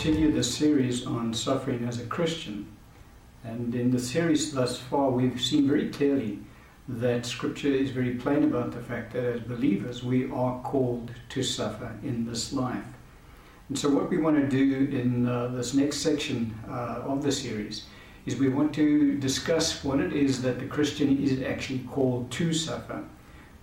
continue the series on suffering as a Christian. And in the series thus far, we've seen very clearly that Scripture is very plain about the fact that as believers, we are called to suffer in this life. And so, what we want to do in uh, this next section uh, of the series is we want to discuss what it is that the Christian is actually called to suffer.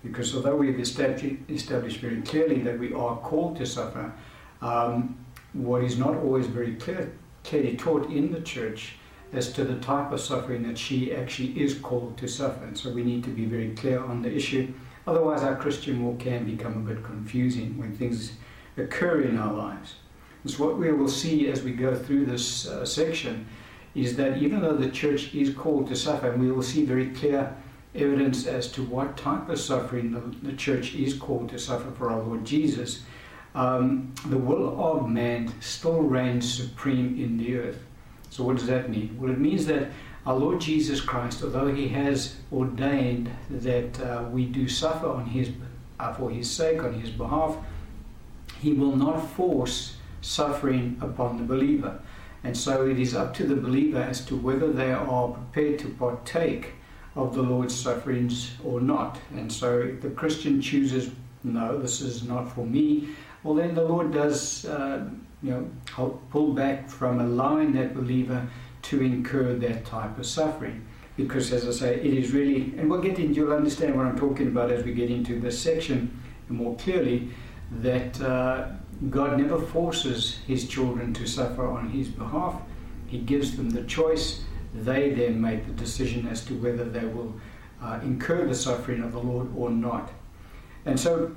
Because although we've established, established very clearly that we are called to suffer, um, what is not always very clear, clearly taught in the church as to the type of suffering that she actually is called to suffer. And so we need to be very clear on the issue. Otherwise, our Christian walk can become a bit confusing when things occur in our lives. And so, what we will see as we go through this uh, section is that even though the church is called to suffer, and we will see very clear evidence as to what type of suffering the, the church is called to suffer for our Lord Jesus um, the will of man still reigns supreme in the earth. So, what does that mean? Well, it means that our Lord Jesus Christ, although He has ordained that uh, we do suffer on His uh, for His sake, on His behalf, He will not force suffering upon the believer. And so it is up to the believer as to whether they are prepared to partake of the Lord's sufferings or not. And so if the Christian chooses, no, this is not for me, well, then the Lord does, uh, you know, help pull back from allowing that believer to incur that type of suffering. Because, as I say, it is really, and we'll get into, you'll understand what I'm talking about as we get into this section more clearly, that uh, God never forces His children to suffer on His behalf. He gives them the choice. They then make the decision as to whether they will uh, incur the suffering of the Lord or not. And so,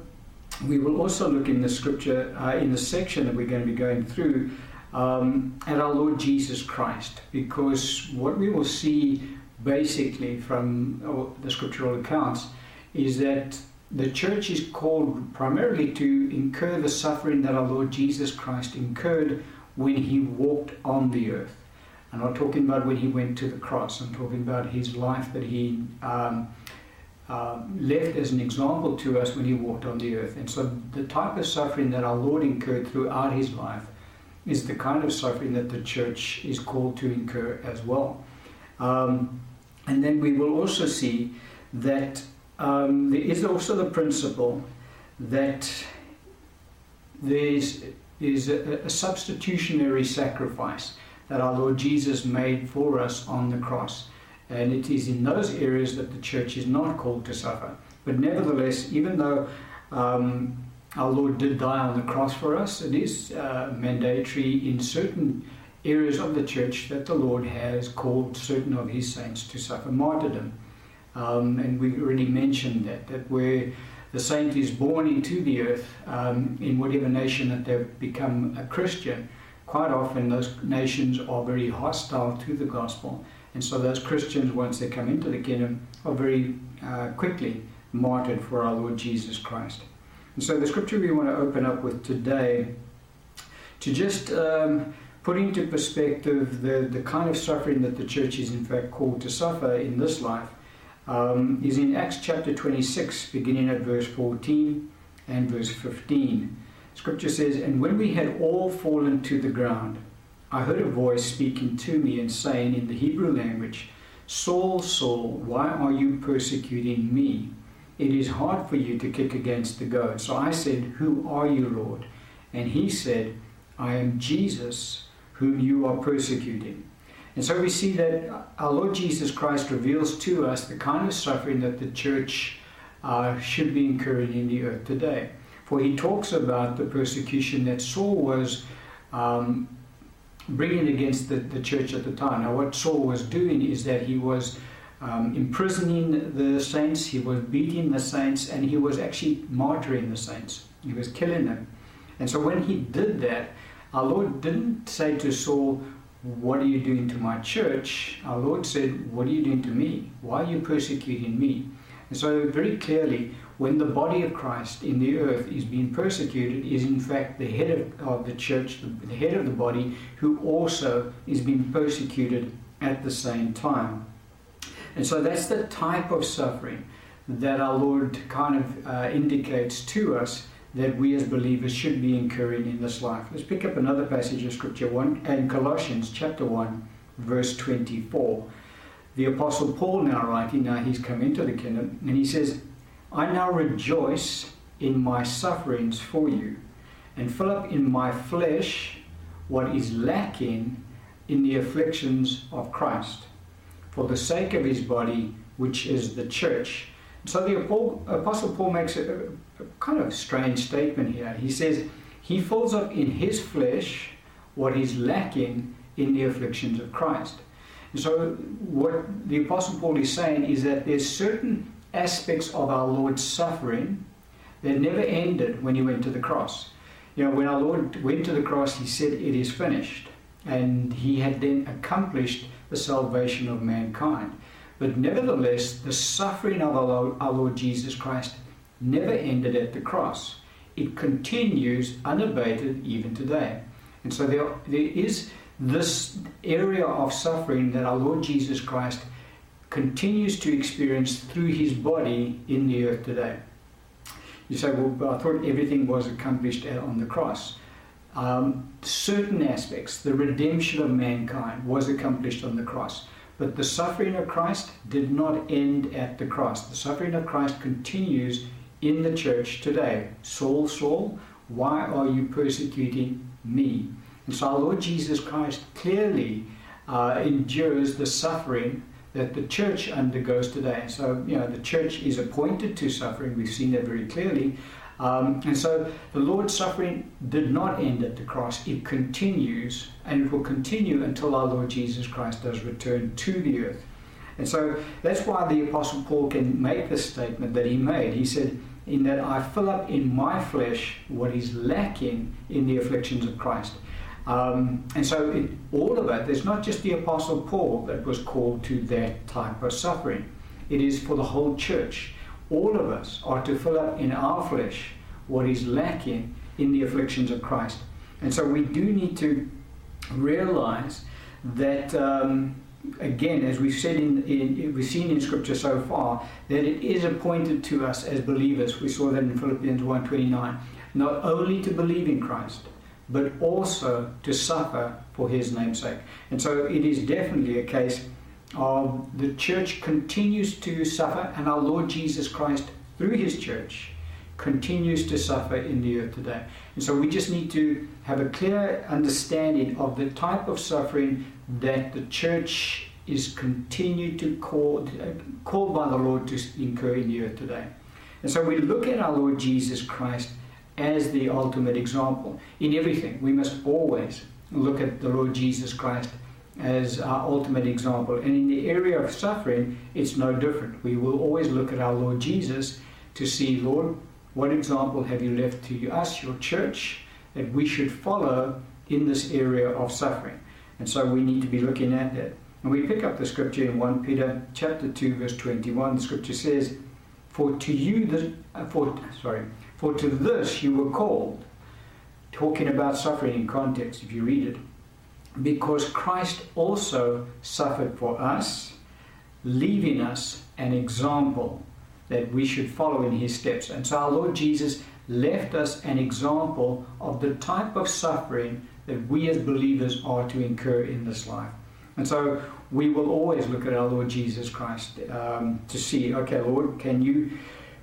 we will also look in the scripture, uh, in the section that we're going to be going through, um, at our Lord Jesus Christ, because what we will see basically from uh, the scriptural accounts is that the church is called primarily to incur the suffering that our Lord Jesus Christ incurred when he walked on the earth. I'm not talking about when he went to the cross, I'm talking about his life that he. Um, um, left as an example to us when he walked on the earth. And so the type of suffering that our Lord incurred throughout his life is the kind of suffering that the church is called to incur as well. Um, and then we will also see that um, there is also the principle that there's, there's a, a substitutionary sacrifice that our Lord Jesus made for us on the cross. And it is in those areas that the church is not called to suffer. But nevertheless, even though um, our Lord did die on the cross for us, it is uh, mandatory in certain areas of the church that the Lord has called certain of his saints to suffer martyrdom. Um, and we already mentioned that, that where the saint is born into the earth, um, in whatever nation that they've become a Christian, quite often those nations are very hostile to the gospel and so those Christians, once they come into the kingdom, are very uh, quickly martyred for our Lord Jesus Christ. And so the scripture we want to open up with today to just um, put into perspective the, the kind of suffering that the church is in fact called to suffer in this life um, is in Acts chapter 26, beginning at verse 14 and verse 15. Scripture says, And when we had all fallen to the ground, I heard a voice speaking to me and saying in the Hebrew language, Saul, Saul, why are you persecuting me? It is hard for you to kick against the goad. So I said, Who are you, Lord? And he said, I am Jesus, whom you are persecuting. And so we see that our Lord Jesus Christ reveals to us the kind of suffering that the church uh, should be incurring in the earth today. For he talks about the persecution that Saul was um, bringing against the, the church at the time. Now, what Saul was doing is that he was um, imprisoning the saints, he was beating the saints, and he was actually martyring the saints. He was killing them. And so when he did that, our Lord didn't say to Saul, What are you doing to my church? Our Lord said, What are you doing to me? Why are you persecuting me? And so, very clearly, when the body of Christ in the earth is being persecuted, is in fact the head of, of the church, the, head of the body, who also is being persecuted at the same time. And so that's the type of suffering that our Lord kind of uh, indicates to us that we as believers should be incurring in this life. Let's pick up another passage of scripture, one in Colossians chapter 1, verse 24. The Apostle Paul now writing, now he's come into the kingdom, and he says, I now rejoice in my sufferings for you, and fill up in my flesh what is lacking in the afflictions of Christ, for the sake of his body, which is the church. So the Apostle Paul makes a, a kind of strange statement here. He says, He fills up in his flesh what is lacking in the afflictions of Christ. And so, what the Apostle Paul is saying is that there's certain aspects of our Lord's suffering that never ended when he went to the cross. You know, when our Lord went to the cross, he said, It is finished. And he had then accomplished the salvation of mankind. But nevertheless, the suffering of our Lord, Jesus Christ never ended at the cross. It continues unabated even today. And so there, there is this area of suffering that our Lord Jesus Christ continues to experience through his body in the earth today. You say, well, I thought everything was accomplished on the cross. Um, certain aspects, the redemption of mankind, was accomplished on the cross. But the suffering of Christ did not end at the cross. The suffering of Christ continues in the church today. Saul, Saul, why are you persecuting me? And so our Lord Jesus Christ clearly uh, endures the suffering that the church undergoes today. So, you know, the church is appointed to suffering. We've seen that very clearly. Um, and so the Lord's suffering did not end at the cross. It continues, and it will continue until our Lord Jesus Christ does return to the earth. And so that's why the Apostle Paul can make the statement that he made. He said, In that I fill up in my flesh what is lacking in the afflictions of Christ. Um, and so, all of it, there's not just the Apostle Paul that was called to that type of suffering, it is for the whole church. All of us are to fill up in our flesh what is lacking in the afflictions of Christ. And so, we do need to realize that. Um, again, as we've said in, in, we've seen in Scripture so far, that it is appointed to us as believers. We saw that in Philippians 1:29, not only to believe in Christ, but also to suffer for his namesake. And so it is definitely a case of the church continues to suffer, and our Lord Jesus Christ, through his church, continues to suffer in the earth today. And so we just need to have a clear understanding of the type of suffering that the church is continued to call, called by the Lord to incur in the earth today. And so we look at our Lord Jesus Christ as the ultimate example. In everything, we must always look at the Lord Jesus Christ as our ultimate example. And in the area of suffering, it's no different. We will always look at our Lord Jesus to see, Lord, what example have you left to us, your church, that we should follow in this area of suffering? And so we need to be looking at that. And we pick up the scripture in 1 Peter chapter 2, verse 21. The scripture says, For to you, the, for, sorry, for to this you were called. Talking about suffering in context, if you read it. Because Christ also suffered for us, leaving us an example that we should follow in his steps. And so our Lord Jesus left us an example of the type of suffering that we as believers are to incur in this life. And so we will always look at our Lord Jesus Christ um, to see, okay, Lord, can you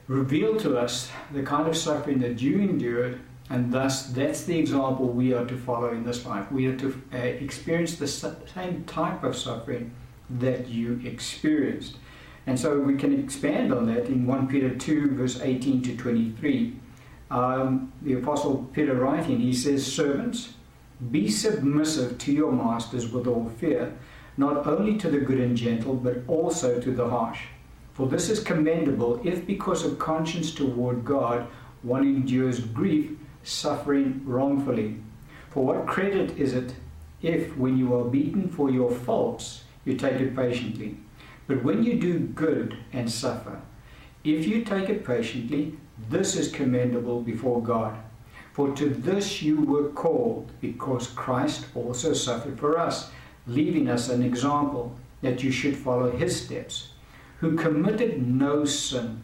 reveal to us the kind of suffering that you endured, and thus that's the example we are to follow in this life. We are to uh, experience the same type of suffering that you experienced. And so we can expand on that in 1 Peter 2, verse 18 to 23. Um, the Apostle Peter writing, he says, Servants, be submissive to your masters with all fear, not only to the good and gentle, but also to the harsh. For this is commendable if, because of conscience toward God, one endures grief, suffering wrongfully. For what credit is it if, when you are beaten for your faults, you take it patiently? But when you do good and suffer, if you take it patiently, this is commendable before God. For to this you were called, because Christ also suffered for us, leaving us an example that you should follow his steps who committed no sin,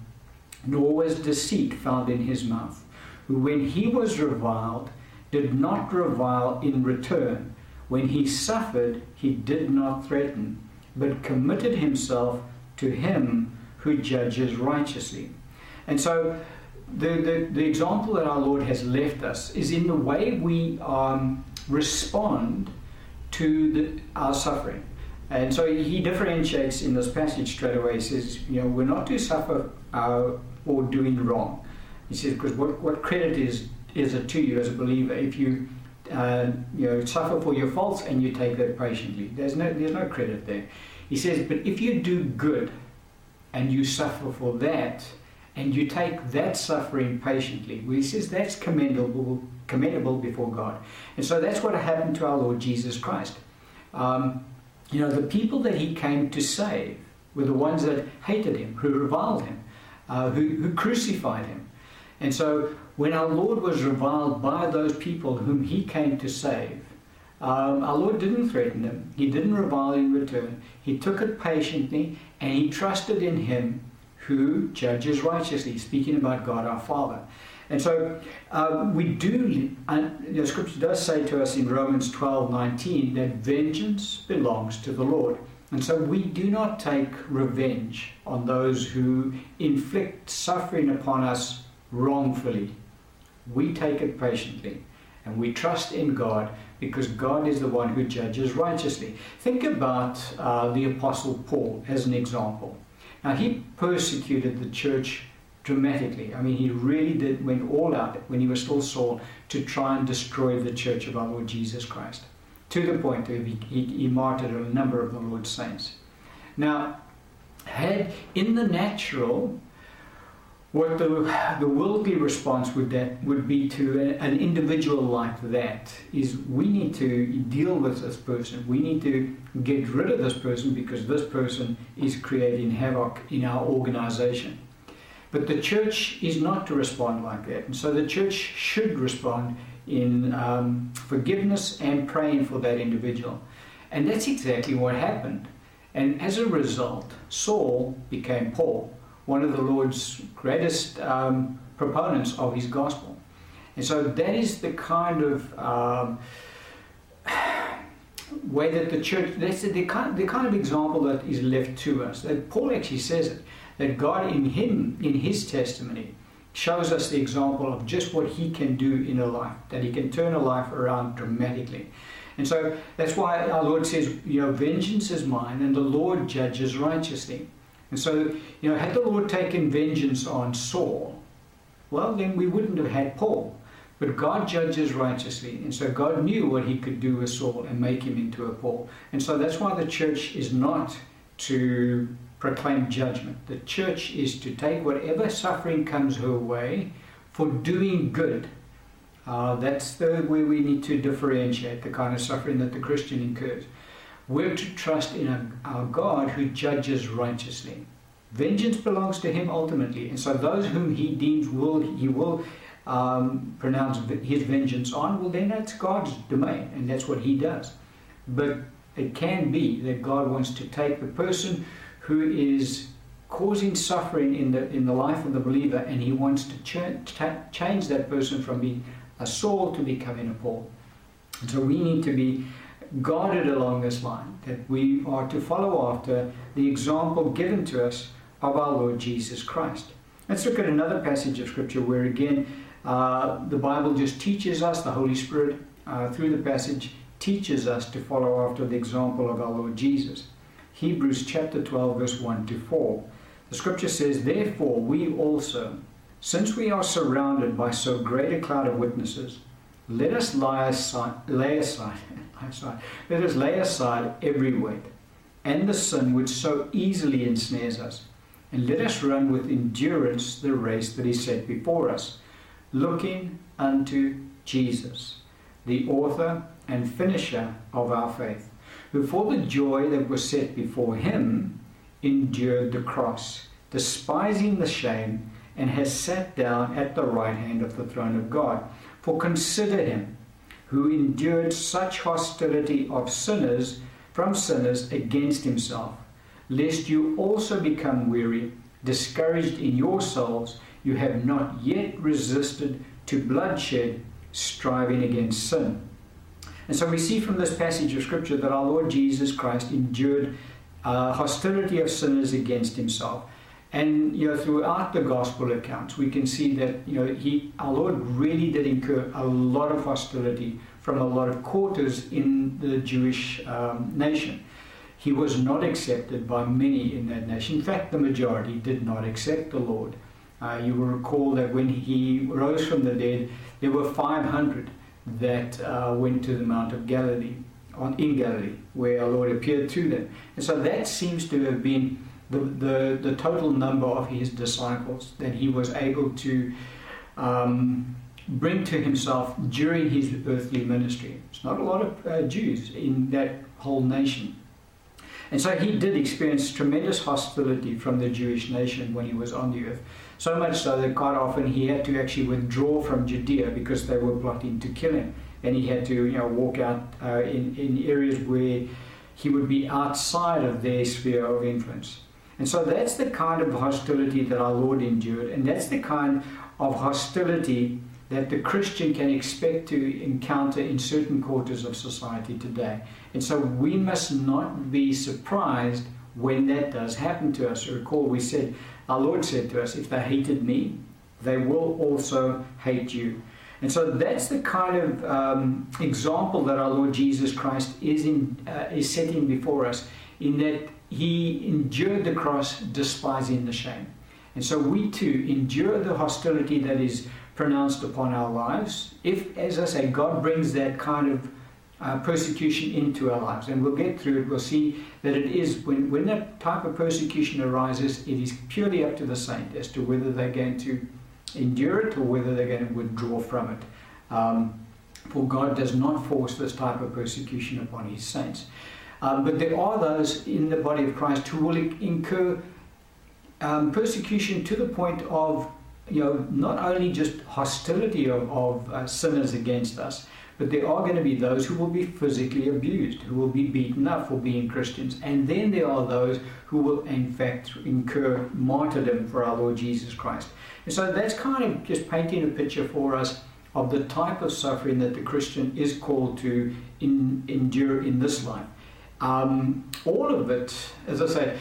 nor was deceit found in his mouth, who, when he was reviled, did not revile in return. When he suffered, he did not threaten, but committed himself to him who judges righteously. And so, the, the, the example that our Lord has left us is in the way we um, respond to the, our suffering. And so he differentiates in this passage straight away. He says, you know, we're not to suffer uh, or doing wrong. He says, because what, what credit is, is it to you as a believer if you, uh, you know, suffer for your faults and you take that patiently? There's no, there's no credit there. He says, but if you do good and you suffer for that, and you take that suffering patiently, well, he says that's commendable, commendable before God. And so that's what happened to our Lord Jesus Christ. Um, you know, the people that he came to save were the ones that hated him, who reviled him, uh, who, who crucified him. And so when our Lord was reviled by those people whom he came to save, um, our Lord didn't threaten them. He didn't revile in return. He took it patiently and he trusted in him who judges righteously, speaking about God our Father. And so uh, we do, and the scripture does say to us in Romans 12 19 that vengeance belongs to the Lord. And so we do not take revenge on those who inflict suffering upon us wrongfully. We take it patiently and we trust in God because God is the one who judges righteously. Think about uh, the Apostle Paul as an example. Now, he persecuted the church dramatically. I mean, he really did went all out when he was still Saul to try and destroy the church of our Lord Jesus Christ, to the point that he, he, he martyred a number of the Lord's saints. Now, had in the natural, what the, the worldly response would that would be to a, an individual like that is we need to deal with this person. We need to get rid of this person because this person is creating havoc in our organization. But the church is not to respond like that. And so the church should respond in um, forgiveness and praying for that individual. And that's exactly what happened. And as a result, Saul became Paul, one of the Lord's greatest um, proponents of his gospel. And so that is the kind of um, way that the church, that's the kind, the kind of example that is left to us. That Paul actually says it that God in him, in his testimony, shows us the example of just what he can do in a life, that he can turn a life around dramatically. And so that's why our Lord says, you know, vengeance is mine and the Lord judges righteously. And so, you know, had the Lord taken vengeance on Saul, well, then we wouldn't have had Paul. But God judges righteously. And so God knew what he could do with Saul and make him into a Paul. And so that's why the church is not to proclaim judgment. The church is to take whatever suffering comes her way for doing good. Uh, that's the way we need to differentiate the kind of suffering that the Christian incurs. We're to trust in our, our God who judges righteously. Vengeance belongs to Him ultimately, and so those whom He deems will He will um, pronounce His vengeance on. Well, then that's God's domain, and that's what He does. But it can be that God wants to take the person who is causing suffering in the in the life of the believer, and he wants to ch- change that person from being a Saul to becoming a Paul. And so we need to be guarded along this line that we are to follow after the example given to us of our Lord Jesus Christ. Let's look at another passage of Scripture where again uh, the Bible just teaches us, the Holy Spirit uh, through the passage teaches us to follow after the example of our Lord Jesus. Hebrews chapter 12, verse 1 to 4. The scripture says, Therefore, we also, since we are surrounded by so great a cloud of witnesses, let us lie aside, lay aside, let us lay aside every weight and the sin which so easily ensnares us, and let us run with endurance the race that is set before us, looking unto Jesus, the author and finisher of our faith for the joy that was set before him endured the cross, despising the shame, and has sat down at the right hand of the throne of God. For consider him who endured such hostility of sinners from sinners against himself, lest you also become weary, discouraged in your souls. You have not yet resisted to bloodshed, striving against sin. And so we see from this passage of Scripture that our Lord Jesus Christ endured uh, hostility of sinners against himself. And you know, throughout the gospel accounts, we can see that you know he, our Lord, really did incur a lot of hostility from a lot of quarters in the Jewish um, nation. He was not accepted by many in that nation. In fact, the majority did not accept the Lord. Uh, you will recall that when he rose from the dead, there were 500 that uh, went to the Mount of Galilee, on in Galilee, where our Lord appeared to them. And so that seems to have been the, the, the total number of his disciples that he was able to um, bring to himself during his earthly ministry. It's not a lot of uh, Jews in that whole nation. And so he did experience tremendous hostility from the Jewish nation when he was on the earth. So much so that quite often he had to actually withdraw from Judea because they were plotting to kill him. And he had to you know, walk out uh, in, in areas where he would be outside of their sphere of influence. And so that's the kind of hostility that our Lord endured, and that's the kind of hostility that the Christian can expect to encounter in certain quarters of society today. And so we must not be surprised when that does happen to us. Recall, we said, our Lord said to us, if they hated me, they will also hate you. And so that's the kind of um, example that our Lord Jesus Christ is, in, uh, is setting before us, in that he endured the cross, despising the shame. And so we too endure the hostility that is pronounced upon our lives. If, as I say, God brings that kind of uh, persecution into our lives, and we'll get through it, we'll see that it is, when, when that type of persecution arises, it is purely up to the saint as to whether they're going to endure it or whether they're going to withdraw from it. Um, for God does not force this type of persecution upon his saints. Um, but there are those in the body of Christ who will incur um, persecution to the point of you know, not only just hostility of, of uh, sinners against us, but there are going to be those who will be physically abused, who will be beaten up for being Christians. And then there are those who will, in fact, incur martyrdom for our Lord Jesus Christ. And so that's kind of just painting a picture for us of the type of suffering that the Christian is called to in, endure in this life. Um, all of it, as I say,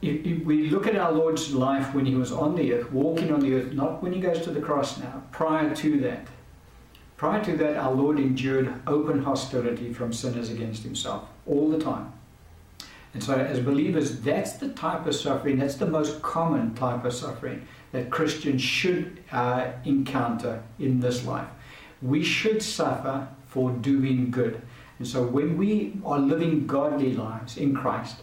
if, if we look at our Lord's life when he was on the earth, walking on the earth, not when he goes to the cross now, prior to that. Prior to that, our Lord endured open hostility from sinners against himself all the time. And so, as believers, that's the type of suffering, that's the most common type of suffering that Christians should uh, encounter in this life. We should suffer for doing good. And so, when we are living godly lives in Christ,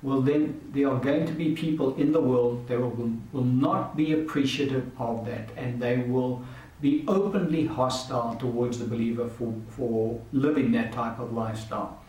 well, then there are going to be people in the world that will, will not be appreciative of that and they will be openly hostile towards the believer for, for living that type of lifestyle.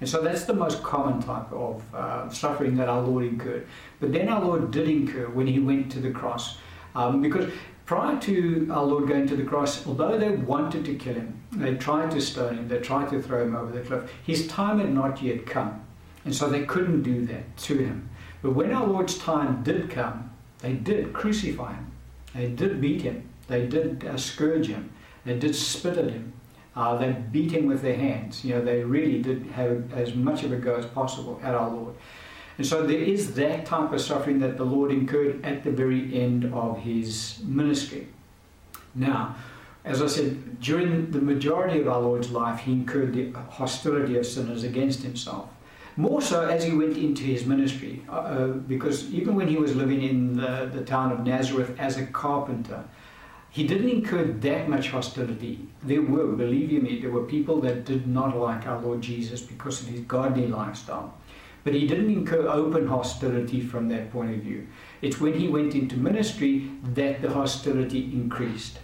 And so that's the most common type of uh, suffering that our Lord incurred. But then our Lord did incur when he went to the cross. Um, because prior to our Lord going to the cross, although they wanted to kill him, they tried to stone him, they tried to throw him over the cliff, his time had not yet come. And so they couldn't do that to him. But when our Lord's time did come, they did crucify him. They did beat him. They did uh, scourge him. They did spit at him. Uh, they beat him with their hands. You know, they really did have as much of a go as possible at our Lord. And so there is that type of suffering that the Lord incurred at the very end of his ministry. Now, as I said, during the majority of our Lord's life, he incurred the hostility of sinners against himself. More so as he went into his ministry, uh, uh, because even when he was living in the, the town of Nazareth as a carpenter, he didn't incur that much hostility. There were, believe you me, there were people that did not like our Lord Jesus because of his godly lifestyle. But he didn't incur open hostility from that point of view. It's when he went into ministry that the hostility increased.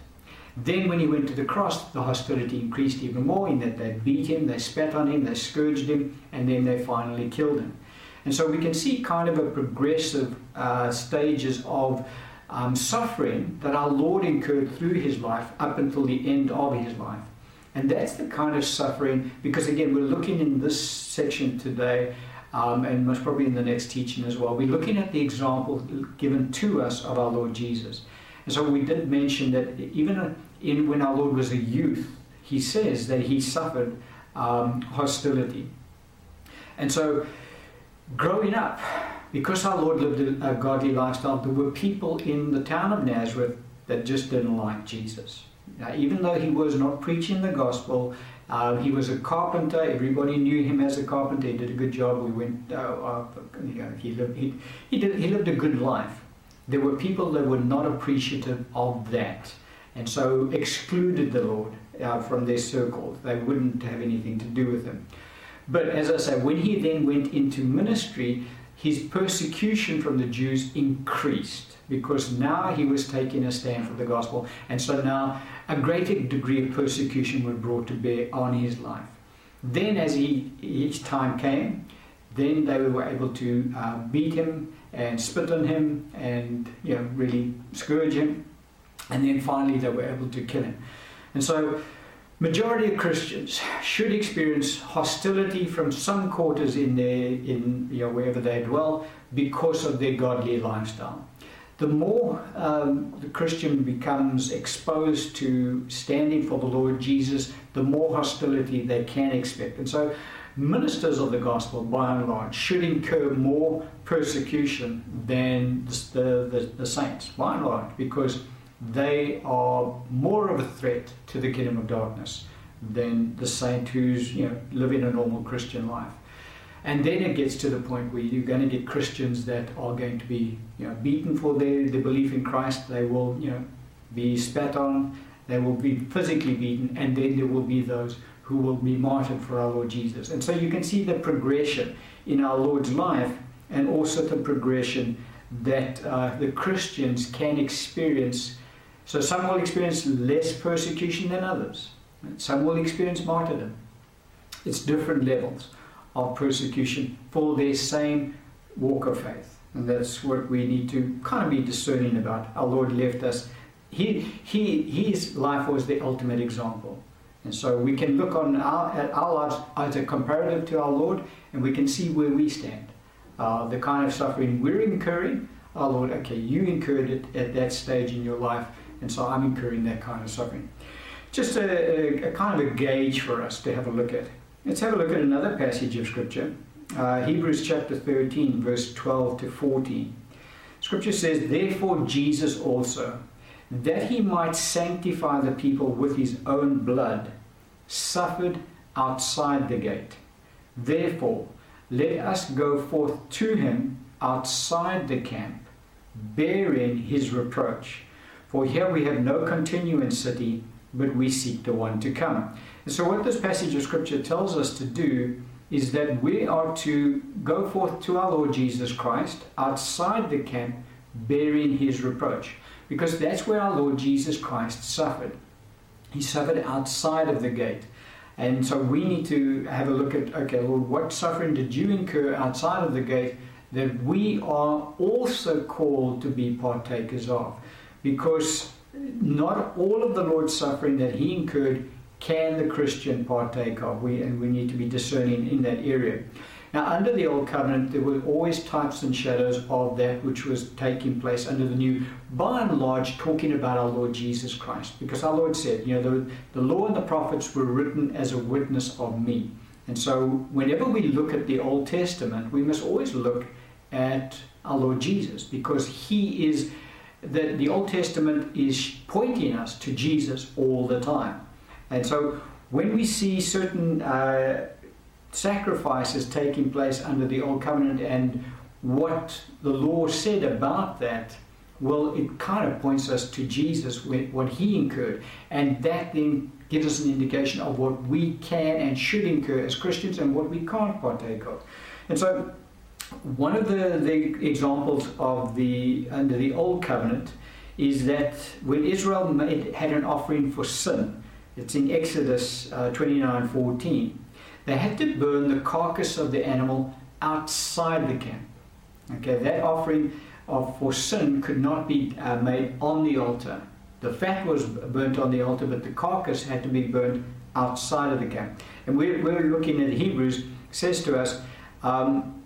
Then, when he went to the cross, the hostility increased even more in that they beat him, they spat on him, they scourged him, and then they finally killed him. And so we can see kind of a progressive uh, stages of um, suffering that our Lord incurred through his life up until the end of his life. And that's the kind of suffering, because again, we're looking in this section today, um, and most probably in the next teaching as well, we're looking at the example given to us of our Lord Jesus. And so we did mention that even in when our Lord was a youth, he says that he suffered um, hostility. And so, growing up, because our Lord lived a, godly lifestyle, there were people in the town of Nazareth that just didn't like Jesus. Now, even though he was not preaching the gospel, uh, he was a carpenter. Everybody knew him as a carpenter. He did a good job. We went, uh, uh, you know, he lived, he, he, did, he lived a good life. There were people that were not appreciative of that, and so excluded the Lord uh, from their circle. They wouldn't have anything to do with him. But as I say, when he then went into ministry, his persecution from the Jews increased because now he was taking a stand for the gospel. And so now a greater degree of persecution was brought to bear on his life. Then, as he, each time came, then they were able to uh, beat him and spit on him and you know really scourge him, and then finally they were able to kill him. And so, majority of Christians should experience hostility from some quarters in their in you know wherever they dwell because of their godly lifestyle the more um, the Christian becomes exposed to standing for the Lord Jesus, the more hostility they can expect. And so, ministers of the gospel, by and large, should incur more persecution than the, the, the saints, by and large, because they are more of a threat to the kingdom of darkness than the saint who's you know living a normal Christian life. And then it gets to the point where you're going to get Christians that are going to be you know, beaten for their, their belief in Christ. They will you know, be spat on. They will be physically beaten. And then there will be those who will be martyred for our Lord Jesus. And so you can see the progression in our Lord's life and also the progression that uh, the Christians can experience. So some will experience less persecution than others. Some will experience martyrdom. It's different levels of persecution for their same walk of faith. And that's what we need to kind of be discerning about. Our Lord left us. He, he, his life was the ultimate example. And so we can look on our, at our lives as a comparative to our Lord and we can see where we stand. Uh, the kind of suffering we're incurring, our Lord, okay, you incurred it at that stage in your life, and so I'm incurring that kind of suffering. Just a, a, a kind of a gauge for us to have a look at. Let's have a look at another passage of Scripture. Uh, Hebrews chapter 13, verse 12 to 14. Scripture says, Therefore Jesus also, that he might sanctify the people with his own blood, suffered outside the gate. Therefore, let us go forth to him outside the camp, bearing his reproach. For here we have no continuing city, but we seek the one to come. And so, what this passage of Scripture tells us to do is that we are to go forth to our Lord Jesus Christ outside the camp, bearing his reproach. Because that's where our Lord Jesus Christ suffered. He suffered outside of the gate. And so we need to have a look at okay, Lord, what suffering did you incur outside of the gate that we are also called to be partakers of? Because not all of the Lord's suffering that he incurred can the Christian partake of? We, and we need to be discerning in that area. Now, under the Old Covenant, there were always types and shadows of that which was taking place under the New, by and large, talking about our Lord Jesus Christ. Because our Lord said, you know, the, the law and the prophets were written as a witness of me. And so, whenever we look at the Old Testament, we must always look at our Lord Jesus because he is that the Old Testament is pointing us to Jesus all the time. And so when we see certain uh, sacrifices taking place under the Old Covenant and what the law said about that, well, it kind of points us to Jesus, what he incurred. And that then gives us an indication of what we can and should incur as Christians and what we can't partake of. And so, one of the, the examples of the under the Old Covenant is that when Israel made, had an offering for sin, it's in Exodus uh, 29 14. They had to burn the carcass of the animal outside the camp. Okay, that offering of, for sin could not be uh, made on the altar. The fat was burnt on the altar, but the carcass had to be burnt outside of the camp. And we're, we're looking at Hebrews, says to us, um,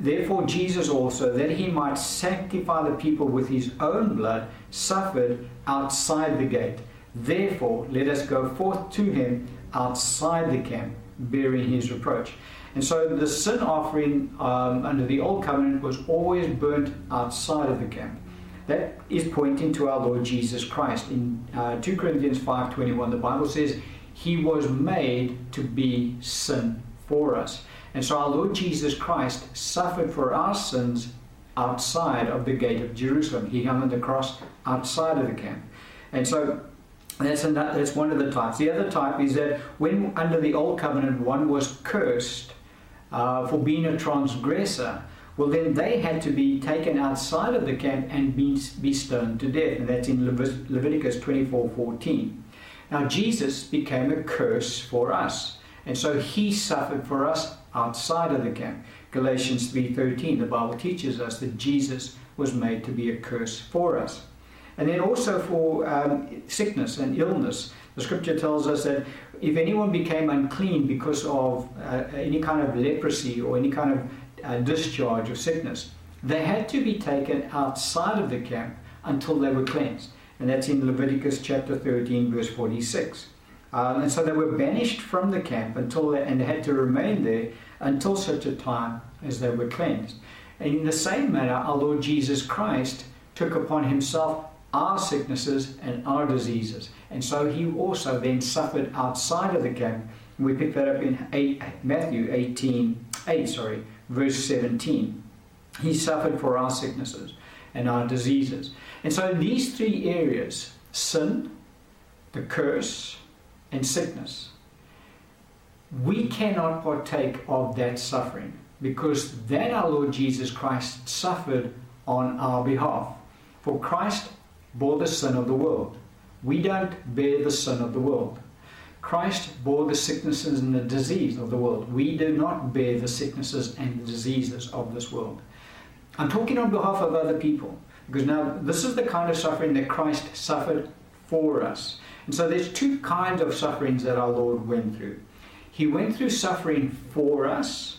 Therefore, Jesus also, that he might sanctify the people with his own blood, suffered outside the gate Therefore, let us go forth to him outside the camp, bearing his reproach. And so the sin offering um, under the old covenant was always burnt outside of the camp. That is pointing to our Lord Jesus Christ. In uh, 2 Corinthians 5:21, the Bible says, "He was made to be sin for us." And so our Lord Jesus Christ suffered for our sins outside of the gate of Jerusalem. He hung on the cross outside of the camp. And so that's, another, that's one of the types. The other type is that when under the old covenant one was cursed uh, for being a transgressor, well, then they had to be taken outside of the camp and be, be stoned to death. And that's in Levit- Leviticus 24 14. Now, Jesus became a curse for us. And so he suffered for us outside of the camp. Galatians 3:13 the Bible teaches us that Jesus was made to be a curse for us. And then also for um, sickness and illness. The scripture tells us that if anyone became unclean because of uh, any kind of leprosy or any kind of uh, discharge of sickness, they had to be taken outside of the camp until they were cleansed. And that's in Leviticus chapter 13, verse 46. Um, and so they were banished from the camp until they, and they had to remain there until such a time as they were cleansed. In the same manner, our Lord Jesus Christ took upon himself our sicknesses and our diseases. And so he also then suffered outside of the camp. We pick that up in eight, Matthew 18, 8, sorry, verse 17. He suffered for our sicknesses and our diseases. And so these three areas sin, the curse, and sickness we cannot partake of that suffering because that our Lord Jesus Christ suffered on our behalf. For Christ bore the sin of the world. We don't bear the sin of the world. Christ bore the sicknesses and the disease of the world. We do not bear the sicknesses and the diseases of this world. I'm talking on behalf of other people because now this is the kind of suffering that Christ suffered for us. And so there's two kinds of sufferings that our Lord went through. He went through suffering for us,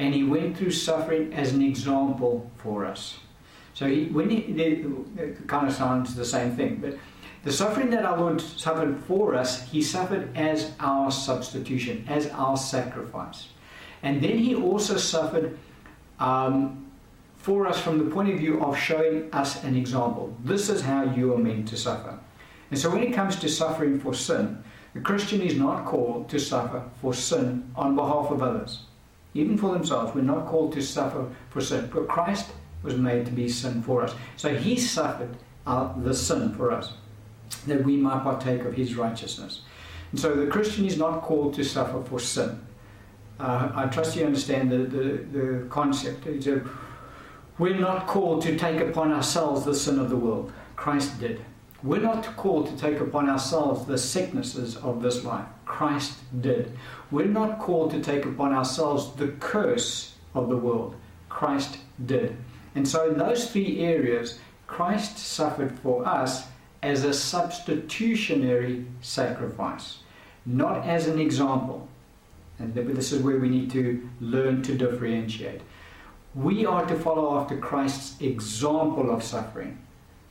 and he went through suffering as an example for us. So he, when he, it kind of sounds the same thing, but the suffering that our Lord suffered for us, he suffered as our substitution, as our sacrifice. And then he also suffered um, for us from the point of view of showing us an example. This is how you are meant to suffer. And so when it comes to suffering for sin, the Christian is not called to suffer for sin on behalf of others, even for themselves. We're not called to suffer for sin, but Christ was made to be sin for us. So he suffered uh, the sin for us, that we might partake of his righteousness. And so the Christian is not called to suffer for sin. Uh, I trust you understand the, the, the concept. A, we're not called to take upon ourselves the sin of the world. Christ did. We're not called to take upon ourselves the sicknesses of this life. Christ did. We're not called to take upon ourselves the curse of the world. Christ did. And so, in those three areas, Christ suffered for us as a substitutionary sacrifice, not as an example. And this is where we need to learn to differentiate. We are to follow after Christ's example of suffering.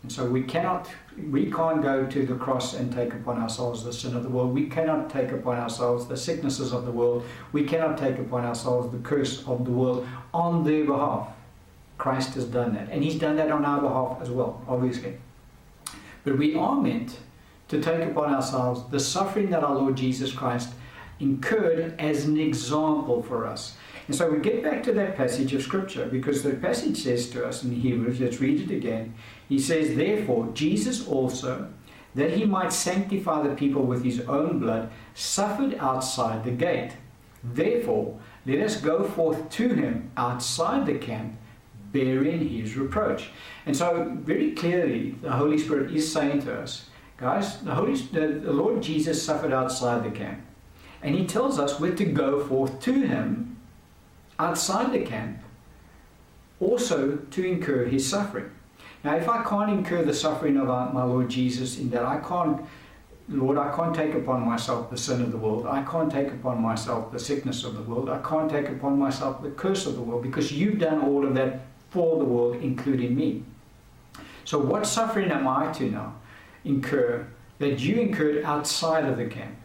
And so we cannot, we can't go to the cross and take upon ourselves the sin of the world. We cannot take upon ourselves the sicknesses of the world. We cannot take upon ourselves the curse of the world on their behalf. Christ has done that. And He's done that on our behalf as well, obviously. But we are meant to take upon ourselves the suffering that our Lord Jesus Christ incurred as an example for us. And so we get back to that passage of Scripture because the passage says to us in Hebrews, let's read it again. He says, Therefore, Jesus also, that he might sanctify the people with his own blood, suffered outside the gate. Therefore, let us go forth to him outside the camp, bearing his reproach. And so, very clearly, the Holy Spirit is saying to us, guys, the, Holy, the, Lord Jesus suffered outside the camp. And he tells us we're to go forth to him outside the camp also to incur his suffering. Now, if I can't incur the suffering of my Lord Jesus in that I can't, Lord, I can't take upon myself the sin of the world. I can't take upon myself the sickness of the world. I can't take upon myself the curse of the world because you've done all of that for the world, including me. So, what suffering am I to now incur that you incurred outside of the camp.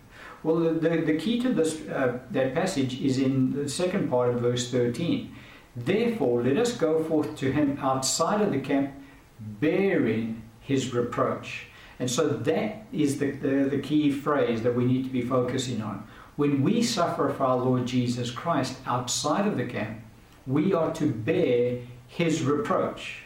Well, the, the, key to this uh, that passage is in the second part of verse 13. Therefore, let us go forth to him outside of the camp, bearing his reproach. And so that is the, the, the, key phrase that we need to be focusing on. When we suffer for our Lord Jesus Christ outside of the camp, we are to bear his reproach.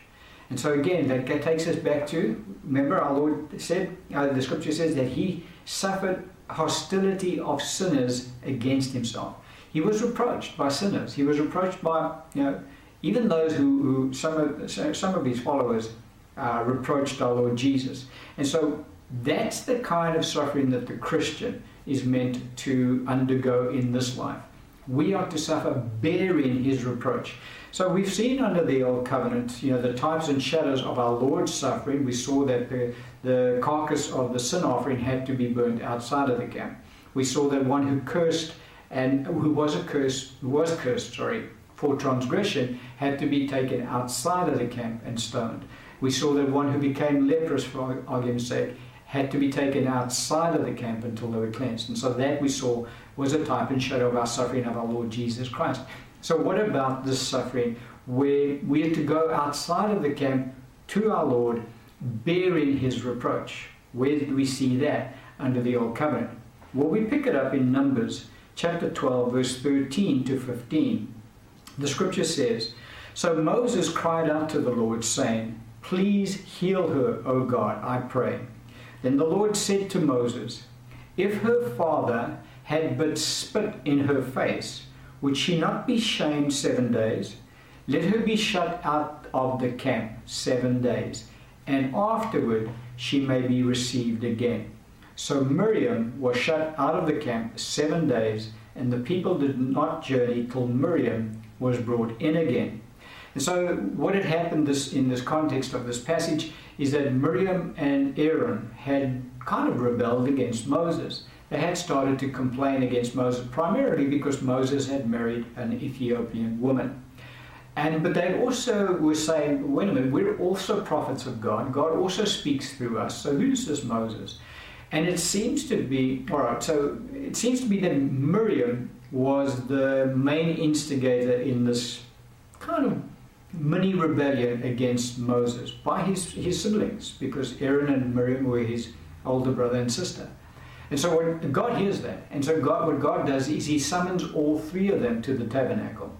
And so again, that takes us back to remember our Lord said, uh, the scripture says that he suffered hostility of sinners against himself. He was reproached by sinners. He was reproached by, you know, even those who, who some, of, some of his followers uh, reproached our Lord Jesus. And so that's the kind of suffering that the Christian is meant to undergo in this life. We are to suffer bearing his reproach. So we've seen under the old covenant, you know, the types and shadows of our Lord's suffering. We saw that the, the carcass of the sin offering had to be burned outside of the camp. We saw that one who cursed and who was a curse, who was cursed, sorry, for transgression, had to be taken outside of the camp and stoned. We saw that one who became leprous, for argument's sake, had to be taken outside of the camp until they were cleansed. And so that we saw was a type and shadow of our suffering of our Lord Jesus Christ. So, what about this suffering where we had to go outside of the camp to our Lord, bearing his reproach? Where did we see that under the Old Covenant? Well, we pick it up in Numbers chapter 12, verse 13 to 15. The scripture says, So Moses cried out to the Lord, saying, Please heal her, O God, I pray. Then the Lord said to Moses, If her father had but spit in her face, would she not be shamed seven days? Let her be shut out of the camp seven days, and afterward she may be received again. So Miriam was shut out of the camp seven days, and the people did not journey till Miriam was brought in again. And so, what had happened this, in this context of this passage is that Miriam and Aaron had kind of rebelled against Moses. They had started to complain against Moses primarily because Moses had married an Ethiopian woman. And but they also were saying, wait a minute, we're also prophets of God. God also speaks through us. So who's this Moses? And it seems to be, all right, so it seems to be that Miriam was the main instigator in this kind of mini rebellion against Moses by his, his siblings, because Aaron and Miriam were his older brother and sister. And so when God hears that, and so God, what God does is he summons all three of them to the tabernacle.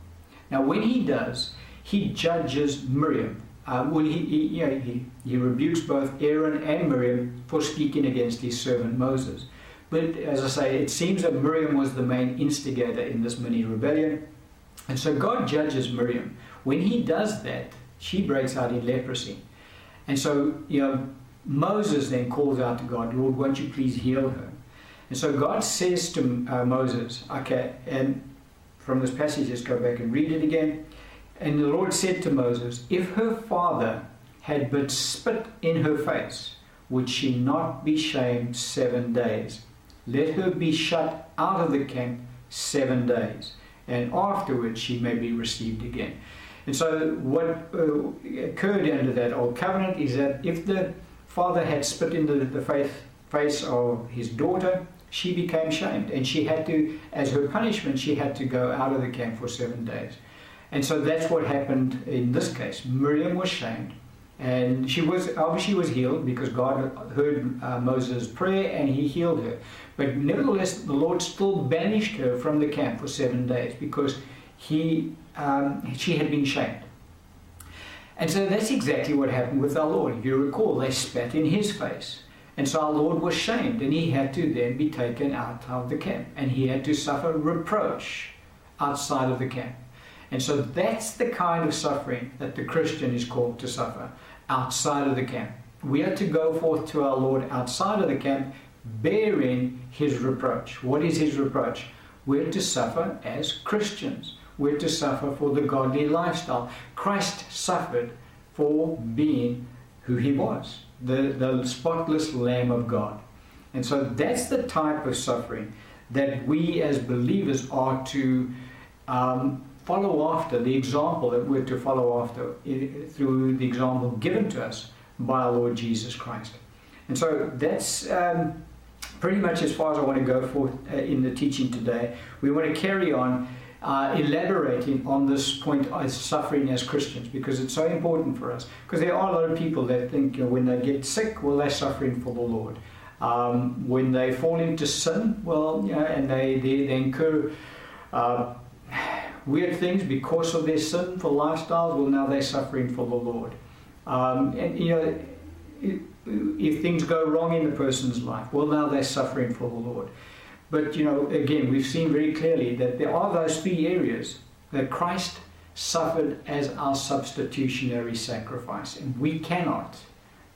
Now, when he does, he judges Miriam um, well, he, he, yeah, he, he rebukes both Aaron and Miriam for speaking against his servant Moses. But as I say, it seems that Miriam was the main instigator in this mini rebellion. And so God judges Miriam. When he does that, she breaks out in leprosy. And so, you know, Moses then calls out to God, Lord, won't you please heal her? And so God says to uh, Moses, okay, and from this passage, let's go back and read it again. And the Lord said to Moses, If her father had but spit in her face, would she not be shamed seven days? Let her be shut out of the camp seven days, and afterwards she may be received again. And so, what uh, occurred under that old covenant is that if the father had spit into the faith, face of his daughter, she became shamed, and she had to, as her punishment, she had to go out of the camp for seven days. And so that's what happened in this case. Miriam was shamed, and she was obviously was healed because God heard uh, Moses' prayer and He healed her. But nevertheless, the Lord still banished her from the camp for seven days because He um, she had been shamed. And so that's exactly what happened with our Lord. If you recall, they spat in His face. And so our Lord was shamed, and he had to then be taken out of the camp, and he had to suffer reproach outside of the camp. And so that's the kind of suffering that the Christian is called to suffer outside of the camp. We are to go forth to our Lord outside of the camp, bearing his reproach. What is his reproach? We're to suffer as Christians. We're to suffer for the godly lifestyle. Christ suffered for being who he was, the, the spotless Lamb of God. And so that's the type of suffering that we as believers are to um, follow after the example that we're to follow after through the example given to us by our Lord Jesus Christ. And so that's um, pretty much as far as I want to go for uh, in the teaching today. We want to carry on uh, elaborating on this point of suffering as Christians because it's so important for us. Because there are a lot of people that think you know, when they get sick, well, they're suffering for the Lord. Um, when they fall into sin, well, you know, and they, they, they incur uh, weird things because of their sinful lifestyles, well, now they're suffering for the Lord. Um, and, you know, if things go wrong in the person's life, well, now they're suffering for the Lord. But, you know, again, we've seen very clearly that there are those three areas that Christ suffered as our substitutionary sacrifice, and we cannot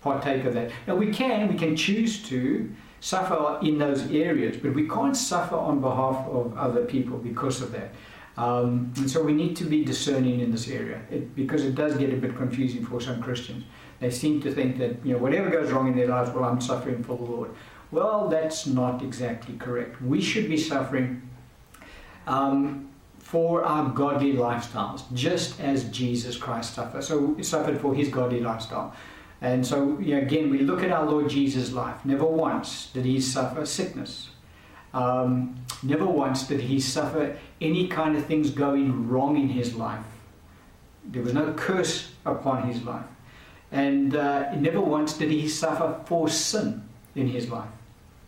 partake of that. Now, we can, we can choose to suffer in those areas, but we can't suffer on behalf of other people because of that. Um, and so we need to be discerning in this area it, because it does get a bit confusing for some Christians. They seem to think that you know whatever goes wrong in their lives, well, I'm suffering for the Lord. Well, that's not exactly correct. We should be suffering um, for our godly lifestyles, just as Jesus Christ suffered. So suffered for his godly lifestyle. And so you know, again, we look at our Lord Jesus' life. Never once did he suffer sickness. Um, never once did he suffer any kind of things going wrong in his life. There was no curse upon his life. And uh, never once did he suffer for sin in his life.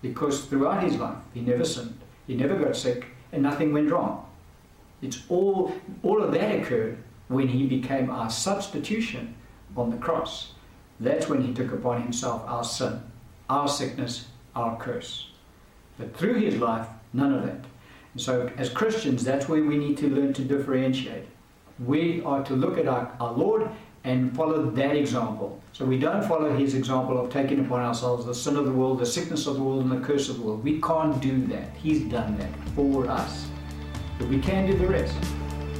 Because throughout his life, he never sinned, he never got sick, and nothing went wrong. It's all, all of that occurred when he became our substitution on the cross. That's when he took upon himself our sin, our sickness, our curse. But through his life, none of that. And so, as Christians, that's where we need to learn to differentiate. We are to look at our, our Lord and follow that example. So we don't follow his example of taking upon ourselves the sin of the world, the sickness of the world, and the curse of the world. We can't do that. He's done that for us. But we can do the rest.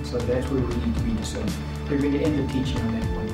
So that's where we need to be discerning. We're going to end the teaching on that point.